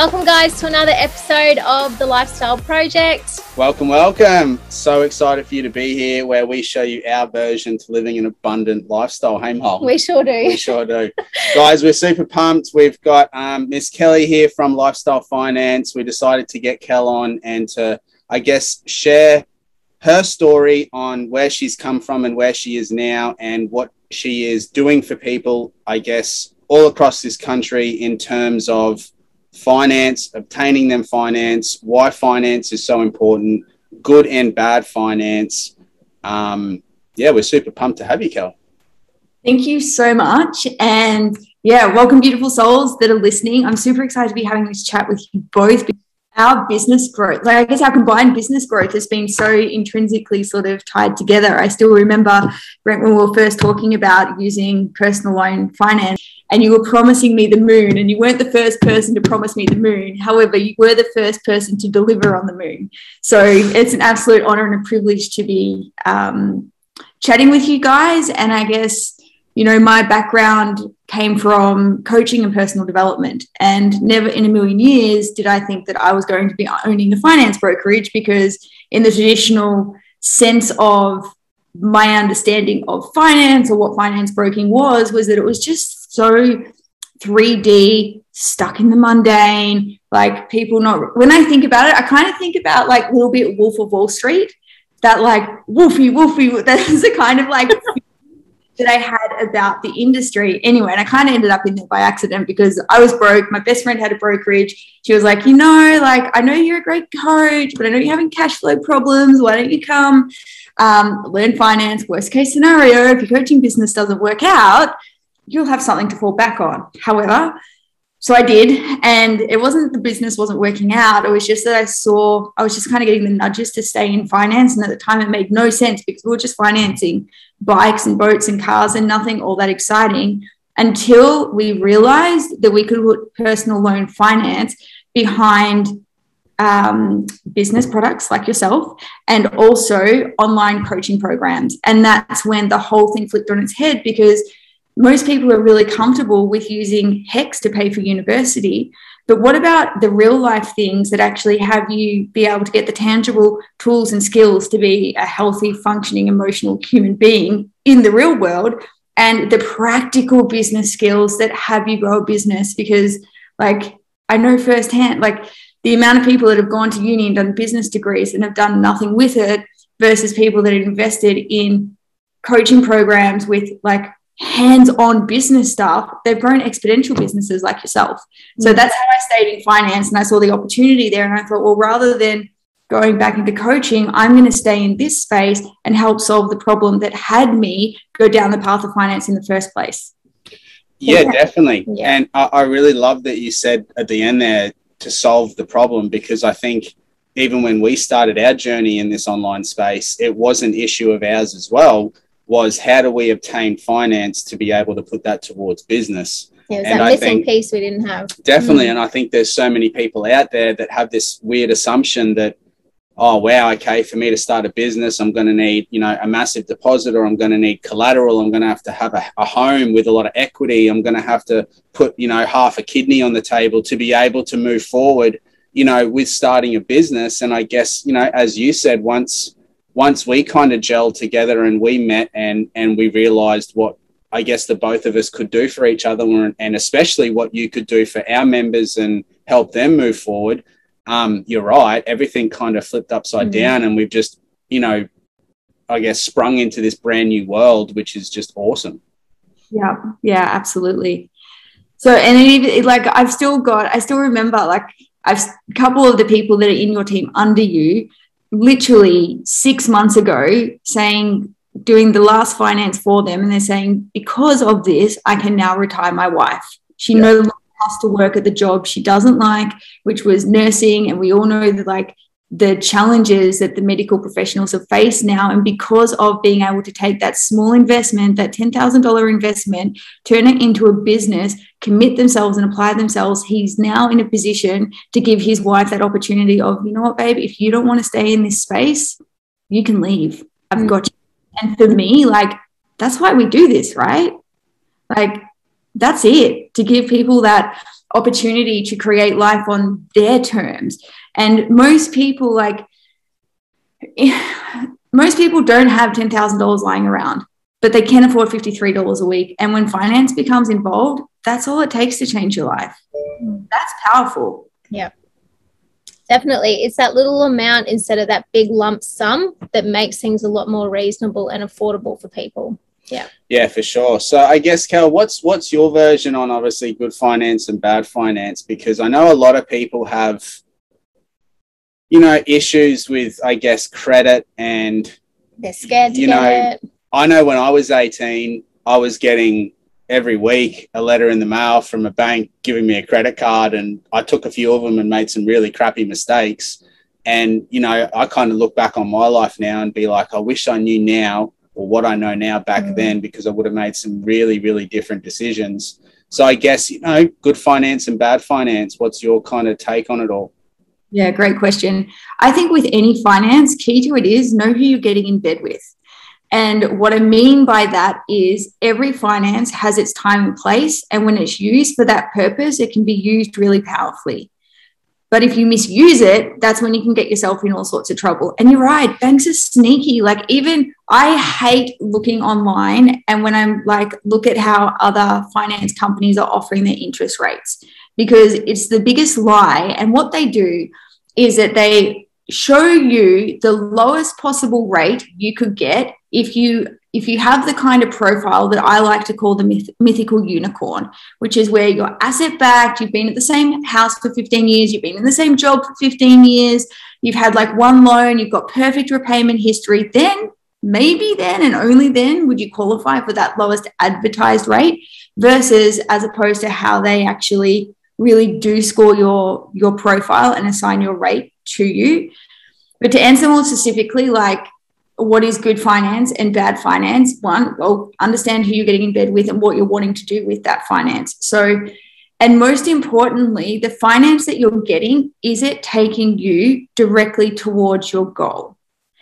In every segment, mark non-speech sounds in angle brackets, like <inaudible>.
Welcome, guys, to another episode of the Lifestyle Project. Welcome, welcome. So excited for you to be here where we show you our version to living an abundant lifestyle. Hey, Mol. We sure do. We sure do. guys, we're super pumped. We've got um, Miss Kelly here from Lifestyle Finance. We decided to get Kel on and to, I guess, share her story on where she's come from and where she is now and what she is doing for people, I guess, all across this country in terms of finance, obtaining them finance, why finance is so important, good and bad finance. Um, yeah, we're super pumped to have you, Kel. Thank you so much. And yeah, welcome, beautiful souls that are listening. I'm super excited to be having this chat with you both our business growth, like I guess our combined business growth has been so intrinsically sort of tied together. I still remember, Brent, when we were first talking about using personal loan finance, and you were promising me the moon, and you weren't the first person to promise me the moon. However, you were the first person to deliver on the moon. So it's an absolute honor and a privilege to be um, chatting with you guys. And I guess you know, my background came from coaching and personal development. And never in a million years did I think that I was going to be owning a finance brokerage because, in the traditional sense of my understanding of finance or what finance broking was, was that it was just so 3D, stuck in the mundane, like people not. When I think about it, I kind of think about like a little bit Wolf of Wall Street, that like woofy, woofy, <laughs> that's the kind of like <laughs> that I had about the industry anyway. And I kind of ended up in there by accident because I was broke. My best friend had a brokerage. She was like, you know, like, I know you're a great coach, but I know you're having cash flow problems. Why don't you come um, learn finance? Worst case scenario, if your coaching business doesn't work out, you'll have something to fall back on. However, so I did, and it wasn't the business wasn't working out. It was just that I saw I was just kind of getting the nudges to stay in finance, and at the time it made no sense because we were just financing bikes and boats and cars and nothing all that exciting until we realized that we could put personal loan finance behind um, business products like yourself and also online coaching programs. And that's when the whole thing flipped on its head because most people are really comfortable with using HECS to pay for university. But what about the real life things that actually have you be able to get the tangible tools and skills to be a healthy, functioning, emotional human being in the real world and the practical business skills that have you grow a business? Because, like, I know firsthand, like, the amount of people that have gone to uni and done business degrees and have done nothing with it versus people that have invested in coaching programs with like hands-on business stuff, they've grown exponential businesses like yourself. So mm. that's how I stayed in finance and I saw the opportunity there. And I thought, well, rather than going back into coaching, I'm going to stay in this space and help solve the problem that had me go down the path of finance in the first place. Yeah, yeah. definitely. Yeah. And I, I really love that you said at the end there to solve the problem because I think even when we started our journey in this online space, it was an issue of ours as well was how do we obtain finance to be able to put that towards business? Yeah, it was and that I missing piece we didn't have. Definitely. Mm. And I think there's so many people out there that have this weird assumption that, oh, wow, okay, for me to start a business, I'm going to need, you know, a massive deposit or I'm going to need collateral. I'm going to have to have a, a home with a lot of equity. I'm going to have to put, you know, half a kidney on the table to be able to move forward, you know, with starting a business. And I guess, you know, as you said, once, once we kind of gelled together and we met and and we realized what I guess the both of us could do for each other and especially what you could do for our members and help them move forward. Um, you're right. Everything kind of flipped upside mm-hmm. down and we've just, you know, I guess sprung into this brand new world, which is just awesome. Yeah. Yeah, absolutely. So, and it, like, I've still got, I still remember like I've a couple of the people that are in your team under you literally six months ago saying, doing the last finance for them, and they're saying, because of this, I can now retire my wife. She yeah. no longer has to work at the job she doesn't like, which was nursing. And we all know that, like, the challenges that the medical professionals have faced now. And because of being able to take that small investment, that $10,000 investment, turn it into a business, commit themselves and apply themselves, he's now in a position to give his wife that opportunity of, you know what, babe, if you don't want to stay in this space, you can leave. I've got you. And for me, like, that's why we do this, right? Like, that's it to give people that opportunity to create life on their terms. And most people, like, <laughs> most people don't have $10,000 lying around, but they can afford $53 a week. And when finance becomes involved, that's all it takes to change your life. Mm. That's powerful. Yeah. Definitely. It's that little amount instead of that big lump sum that makes things a lot more reasonable and affordable for people. Yeah. Yeah, for sure. So I guess Kel, what's what's your version on obviously good finance and bad finance? Because I know a lot of people have you know issues with I guess credit and they're scared to you get know it. I know when I was 18, I was getting every week a letter in the mail from a bank giving me a credit card and I took a few of them and made some really crappy mistakes. And, you know, I kind of look back on my life now and be like, I wish I knew now or what I know now back Mm. then because I would have made some really, really different decisions. So I guess, you know, good finance and bad finance, what's your kind of take on it all? Yeah, great question. I think with any finance, key to it is know who you're getting in bed with. And what I mean by that is every finance has its time and place. And when it's used for that purpose, it can be used really powerfully. But if you misuse it, that's when you can get yourself in all sorts of trouble. And you're right, banks are sneaky. Like, even I hate looking online and when I'm like, look at how other finance companies are offering their interest rates because it's the biggest lie. And what they do is that they show you the lowest possible rate you could get if you if you have the kind of profile that I like to call the myth- mythical unicorn, which is where you're asset backed, you've been at the same house for 15 years, you've been in the same job for 15 years, you've had like one loan, you've got perfect repayment history, then maybe then and only then would you qualify for that lowest advertised rate versus as opposed to how they actually really do score your your profile and assign your rate to you. But to answer more specifically like what is good finance and bad finance? One well understand who you're getting in bed with and what you're wanting to do with that finance. So and most importantly the finance that you're getting is it taking you directly towards your goal?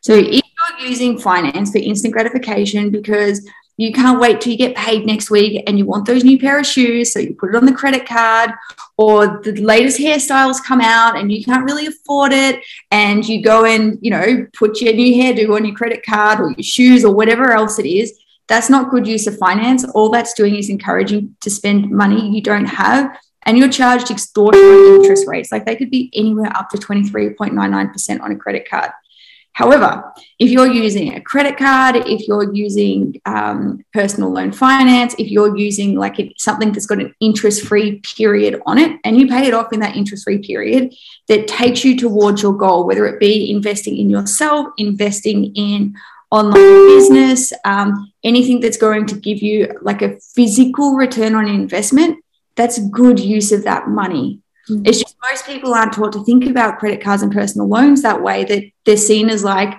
So if you're using finance for instant gratification because you can't wait till you get paid next week and you want those new pair of shoes so you put it on the credit card or the latest hairstyles come out and you can't really afford it and you go and you know put your new hairdo on your credit card or your shoes or whatever else it is. That's not good use of finance. All that's doing is encouraging to spend money you don't have and you're charged extortionate interest rates. Like they could be anywhere up to 23.99% on a credit card However, if you're using a credit card, if you're using um, personal loan finance, if you're using like something that's got an interest free period on it and you pay it off in that interest free period that takes you towards your goal, whether it be investing in yourself, investing in online business, um, anything that's going to give you like a physical return on investment, that's good use of that money. Mm. It's just most people aren't taught to think about credit cards and personal loans that way, that they're seen as like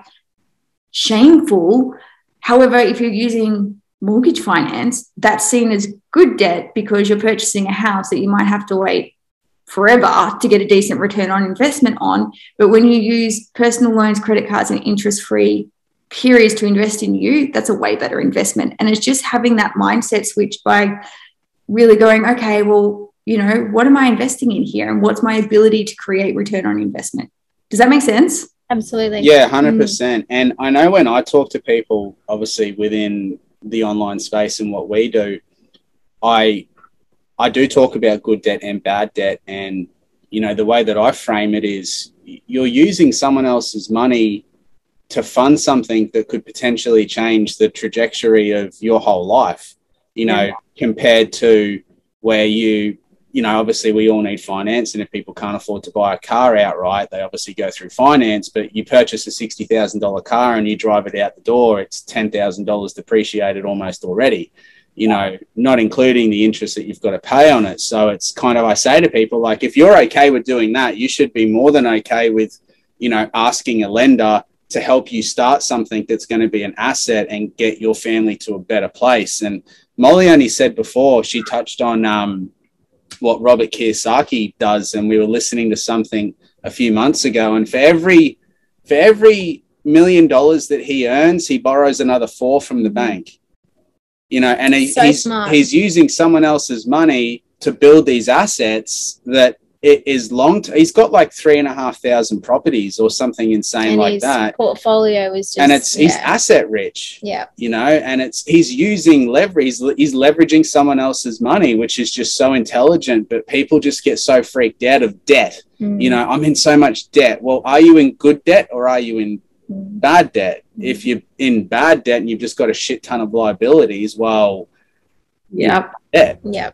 shameful. However, if you're using mortgage finance, that's seen as good debt because you're purchasing a house that you might have to wait forever to get a decent return on investment on. But when you use personal loans, credit cards, and interest free periods to invest in you, that's a way better investment. And it's just having that mindset switch by really going, okay, well, you know, what am I investing in here? And what's my ability to create return on investment? Does that make sense? Absolutely. Yeah, mm. hundred percent. And I know when I talk to people, obviously within the online space and what we do, I I do talk about good debt and bad debt. And you know, the way that I frame it is you're using someone else's money to fund something that could potentially change the trajectory of your whole life. You know, Yeah. compared to where you you know, obviously we all need finance, and if people can't afford to buy a car outright, they obviously go through finance. But you purchase a sixty thousand dollar car and you drive it out the door, it's ten thousand dollars depreciated almost already. You know, not including the interest that you've got to pay on it. So it's kind of I say to people like, if you're okay with doing that, you should be more than okay with, you know, asking a lender to help you start something that's going to be an asset and get your family to a better place. And Molly only said before she touched on um, what Robert Kiyosaki does, and we were listening to something a few months ago. And for every for every million dollars that he earns, he borrows another four from the bank. You know, and he, So he's smart. he's using someone else's money to build these assets that is long. T- he's got like three and a half thousand properties or something insane and like his that. portfolio is just and it's he's asset rich, yeah you know, and it's he's using leverage. He's, he's leveraging someone else's money, which is just so intelligent. But people just get so freaked out of debt. Mm. You know, I'm in so much debt. Well, are you in good debt or are you in Mm. bad debt? If you're in bad debt and you've just got a shit ton of liabilities, well, yeah, debt. yeah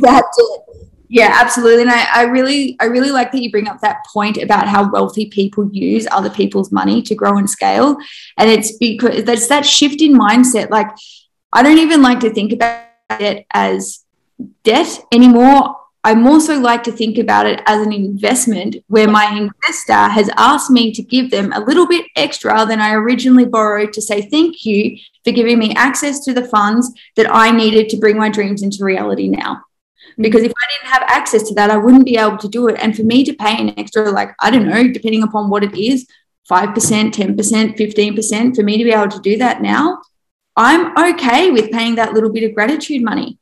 That's it. Yeah, absolutely. And I, I really, I really like that you bring up that point about how wealthy people use other people's money to grow and scale. And it's because that's that shift in mindset. Like, I don't even like to think about it as debt anymore. I more so like to think about it as an investment where my investor has asked me to give them a little bit extra than I originally borrowed to say thank you for giving me access to the funds that I needed to bring my dreams into reality now because if I didn't have access to that, I wouldn't be able to do it. And for me to pay an extra, like, I don't know, depending upon what it is 5%, 10%, 15%, for me to be able to do that now, I'm okay with paying that little bit of gratitude money.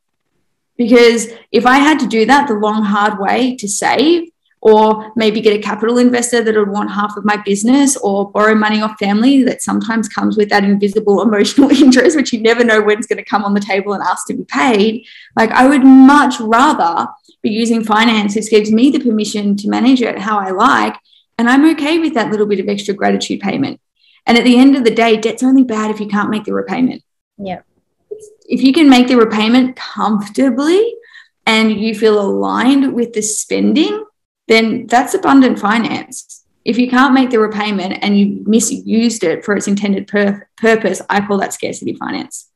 Because if I had to do that the long, hard way to save, or maybe get a capital investor that would want half of my business, or borrow money off family that sometimes comes with that invisible <laughs> emotional interest, which you never know when it's going to come on the table and ask to be paid. Like, I would much rather be using finance, which gives me the permission to manage it how I like. And I'm okay with that little bit of extra gratitude payment. And at the end of the day, debt's only bad if you can't make the repayment. yeah If you can make the repayment comfortably and you feel aligned with the spending, then that's abundant finance. If you can't make the repayment and you misused it for its intended pur- purpose, I call that scarcity finance.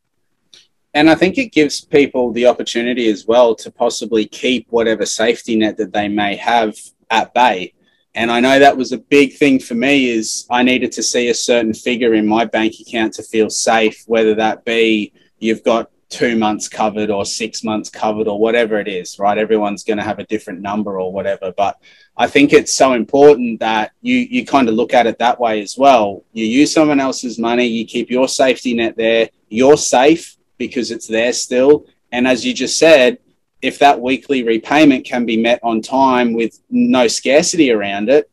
And I think it gives people the opportunity as well to possibly keep whatever safety net that they may have at bay. And I know that was a big thing for me is I needed to see a certain figure in my bank account to feel safe, whether that be you've got two months covered or six months covered or whatever it is, right? Everyone's going to have a different number or whatever. But I think it's so important that you you kind of look at it that way as well. You use someone else's money, you keep your safety net there, you're safe because it's there still. And as you just said, if that weekly repayment can be met on time with no scarcity around it,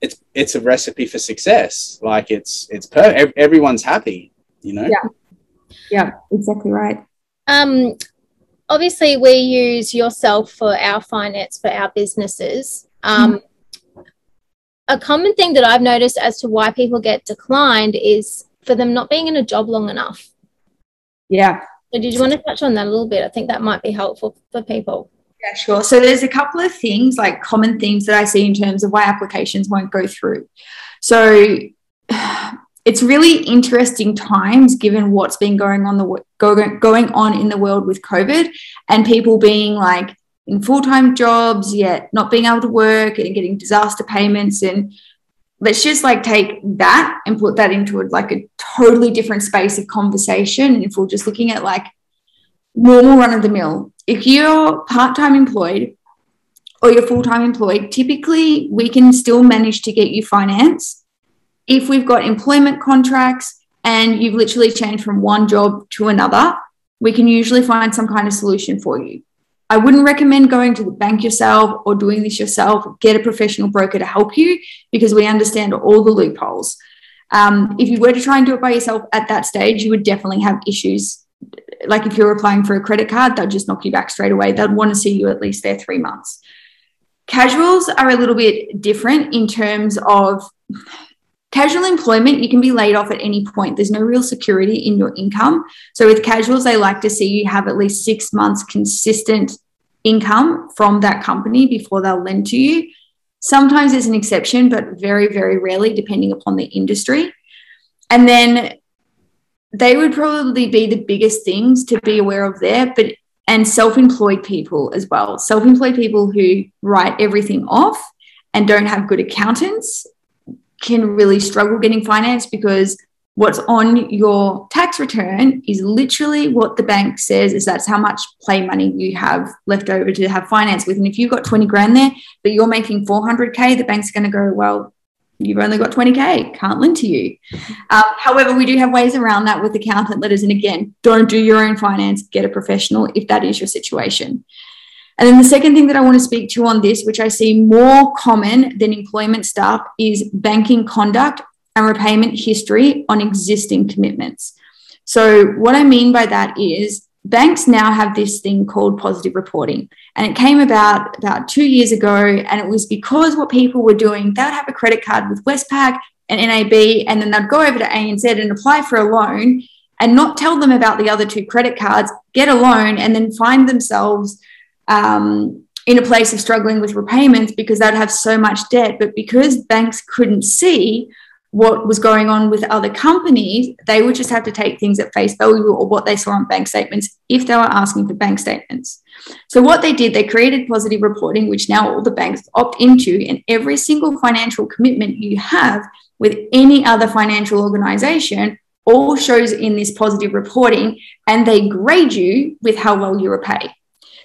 it's it's a recipe for success. Like it's it's everyone's happy, you know. Yeah. Yeah, exactly right. um obviously we use yourself for our finance for our businesses um a common thing that i've noticed as to why people get declined is for them not being in a job long enough Yeah. so did you want to touch on that a little bit i think that might be helpful for people Yeah, sure. So there's a couple of things, like common things that I see in terms of why applications won't go through. So it's really interesting times given what's been going on the go, going on in the world with COVID and people being like in full-time jobs yet not being able to work and getting disaster payments. And let's just like take that and put that into a, like a totally different space of conversation. If we're just looking at like normal run of the mill if you're part-time employed or you're full-time employed typically we can still manage to get you finance if we've got employment contracts and you've literally changed from one job to another we can usually find some kind of solution for you I wouldn't recommend going to the bank yourself or doing this yourself. Get a professional broker to help you because we understand all the loopholes. Um, if you were to try and do it by yourself at that stage, you would definitely have issues. Like if you're applying for a credit card, they'll just knock you back straight away. They'd want to see you at least there three months. Casuals are a little bit different in terms of casual employment. You can be laid off at any point. There's no real security in your income. So with casuals, they like to see you have at least six months consistent income from that company before they'll lend to you. Sometimes there's an exception, but very, very rarely, depending upon the industry. And then they would probably be the biggest things to be aware of there, but and self-employed people as well. Self-employed people who write everything off and don't have good accountants can really struggle getting finance because what's on your tax return is literally what the bank says is that's how much play money you have left over to have finance with. And if you've got 20 grand there, but you're making 400K, the bank's going to go, well, you've only got 20K, can't lend to you. Um, however, we do have ways around that with accountant letters. And again, don't do your own finance, get a professional if that is your situation. And then the second thing that I want to speak to on this, which I see more common than employment stuff, is banking conduct and repayment history on existing commitments. So, what I mean by that is banks now have this thing called positive reporting. And it came about about two years ago. And it was because what people were doing, they'd have a credit card with Westpac and NAB, and then they'd go over to ANZ and apply for a loan and not tell them about the other two credit cards, get a loan, and then find themselves um, in a place of struggling with repayments because they'd have so much debt. But because banks couldn't see what was going on with other companies, they would just have to take things at face value or what they saw on bank statements if they were asking for bank statements. So, what they did, they created positive reporting, which now all the banks opt into, and every single financial commitment you have with any other financial organization all shows in this positive reporting, and they grade you with how well you repay.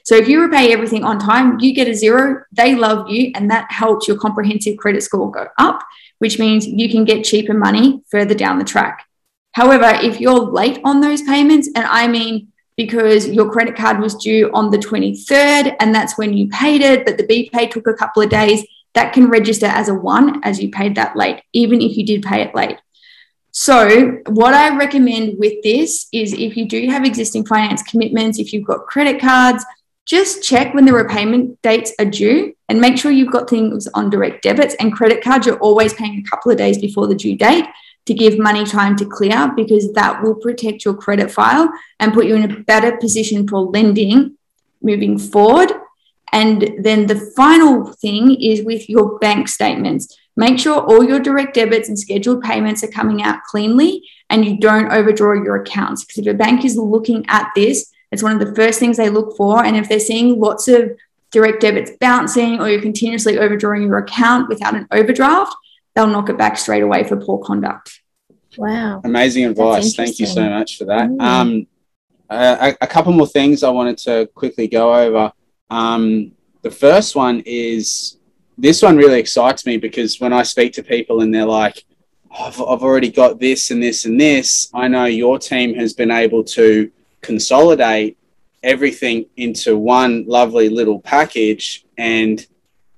So if you repay everything on time, you get a zero, they love you, and that helps your comprehensive credit score go up, which means you can get cheaper money further down the track. However, if you're late on those payments, and I mean because your credit card was due on the 23rd and that's when you paid it, but the BPay took a couple of days, that can register as a one as you paid that late, even if you did pay it late. So, what I recommend with this is if you do have existing finance commitments, if you've got credit cards, just check when the repayment dates are due and make sure you've got things on direct debits and credit cards. You're always paying a couple of days before the due date to give money time to clear because that will protect your credit file and put you in a better position for lending moving forward. And then the final thing is with your bank statements. Make sure all your direct debits and scheduled payments are coming out cleanly and you don't overdraw your accounts. Because if a bank is looking at this, it's one of the first things they look for. And if they're seeing lots of direct debits bouncing or you're continuously overdrawing your account without an overdraft, they'll knock it back straight away for poor conduct. Wow. Amazing advice. Thank you so much for that. Mm. Um, a, a, couple more things I wanted to quickly go over. Um, the first one is this one really excites me because when I speak to people and they're like, I've, I've already got this and this and this, I know your team has been able to consolidate everything into one lovely little package and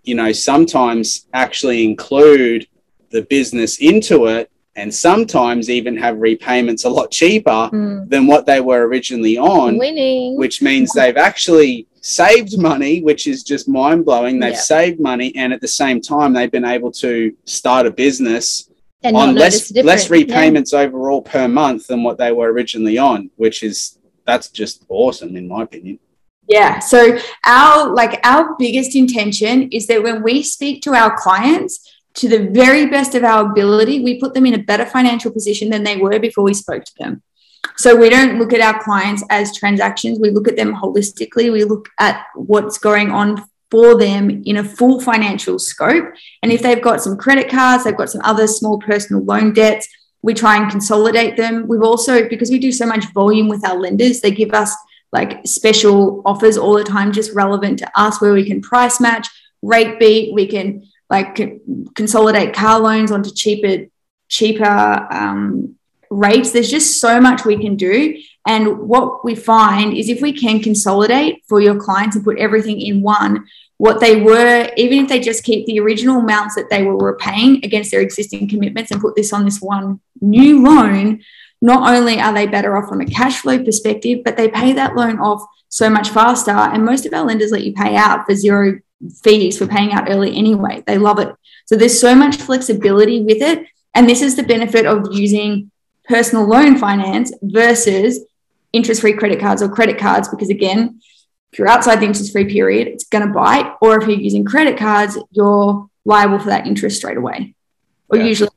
you know sometimes actually include the business into it and sometimes even have repayments a lot cheaper mm. than what they were originally on winning which means they've actually saved money which is just mind blowing they've yep. saved money and at the same time they've been able to start a business and on less less repayments yeah. overall per month than what they were originally on which is that's just awesome in my opinion. Yeah so our like our biggest intention is that when we speak to our clients to the very best of our ability we put them in a better financial position than they were before we spoke to them. So we don't look at our clients as transactions. We look at them holistically. We look at what's going on for them in a full financial scope. And if they've got some credit cards they've got some other small personal loan debts we try and consolidate them. We've also, because we do so much volume with our lenders, they give us like special offers all the time, just relevant to us, where we can price match, rate beat, we can like consolidate car loans onto cheaper, cheaper um, rates. There's just so much we can do. And what we find is if we can consolidate for your clients and put everything in one, what they were, even if they just keep the original amounts that they were repaying against their existing commitments and put this on this one new loan, not only are they better off from a cash flow perspective, but they pay that loan off so much faster. And most of our lenders let you pay out for zero fees for paying out early anyway. They love it. So there's so much flexibility with it. And this is the benefit of using personal loan finance versus interest free credit cards or credit cards, because again, if you're outside the interest free period, it's going to bite. Or if you're using credit cards, you're liable for that interest straight away, or yeah. usually.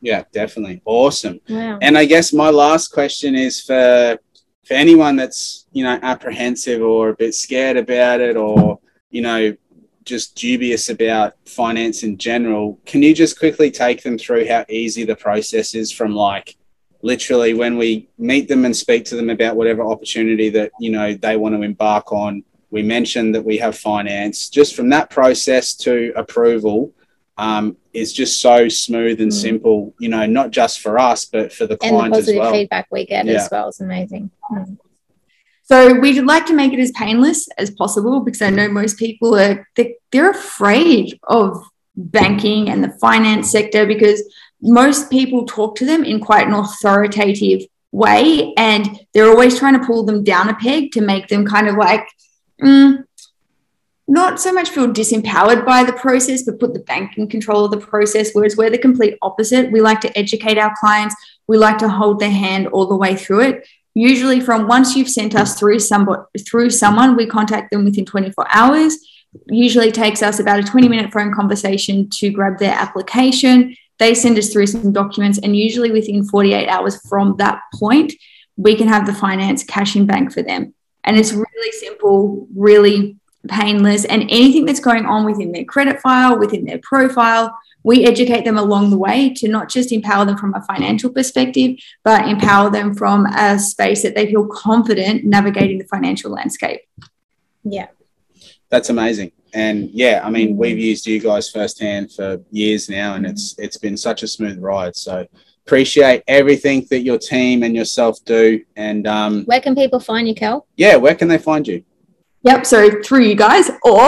Yeah, definitely. Awesome. Wow. And I guess my last question is for for anyone that's, you know, apprehensive or a bit scared about it or, you know, just dubious about finance in general, can you just quickly take them through how easy the process is from like literally when we meet them and speak to them about whatever opportunity that you know they want to embark on we mention that we have finance just from that process to approval um, is just so smooth and mm. simple you know not just for us but for the client and the positive as well feedback we get yeah. as well is amazing mm. So we'd like to make it as painless as possible because I know most people they're, they're afraid of banking and the finance sector because most people talk to them in quite an authoritative way and they're always trying to pull them down a peg to make them kind of like mm, not so much feel disempowered by the process but put the bank in control of the process whereas we're the complete opposite. We like to educate our clients. We like to hold their hand all the way through it. Usually from once you've sent us through somebody through someone we contact them within 24 hours. Usually takes us about a 20 minute phone conversation to grab their application they send us through some documents, and usually within 48 hours from that point, we can have the finance cash in bank for them. And it's really simple, really painless. And anything that's going on within their credit file, within their profile, we educate them along the way to not just empower them from a financial perspective, but empower them from a space that they feel confident navigating the financial landscape. Yeah. That's amazing and yeah, I mean, we've used you guys firsthand for years now, and it's it's been such a smooth ride. So appreciate everything that your team and yourself do. And um, where can people find you, Kel? Yeah, where can they find you? Yep, so through you guys or <laughs>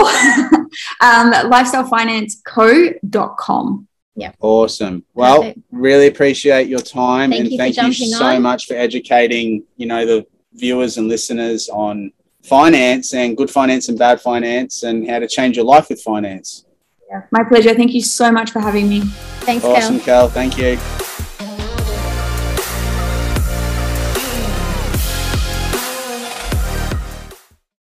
um, lifestylefinanceco.com. Yeah. Awesome. Well, Perfect. really appreciate your time thank and you thank you so on. much for educating, you know, the viewers and listeners on finance and good finance and bad finance and how to change your life with finance. Yeah, my pleasure. Thank you so much for having me. Thanks, awesome, Kel. Kel. Thank you.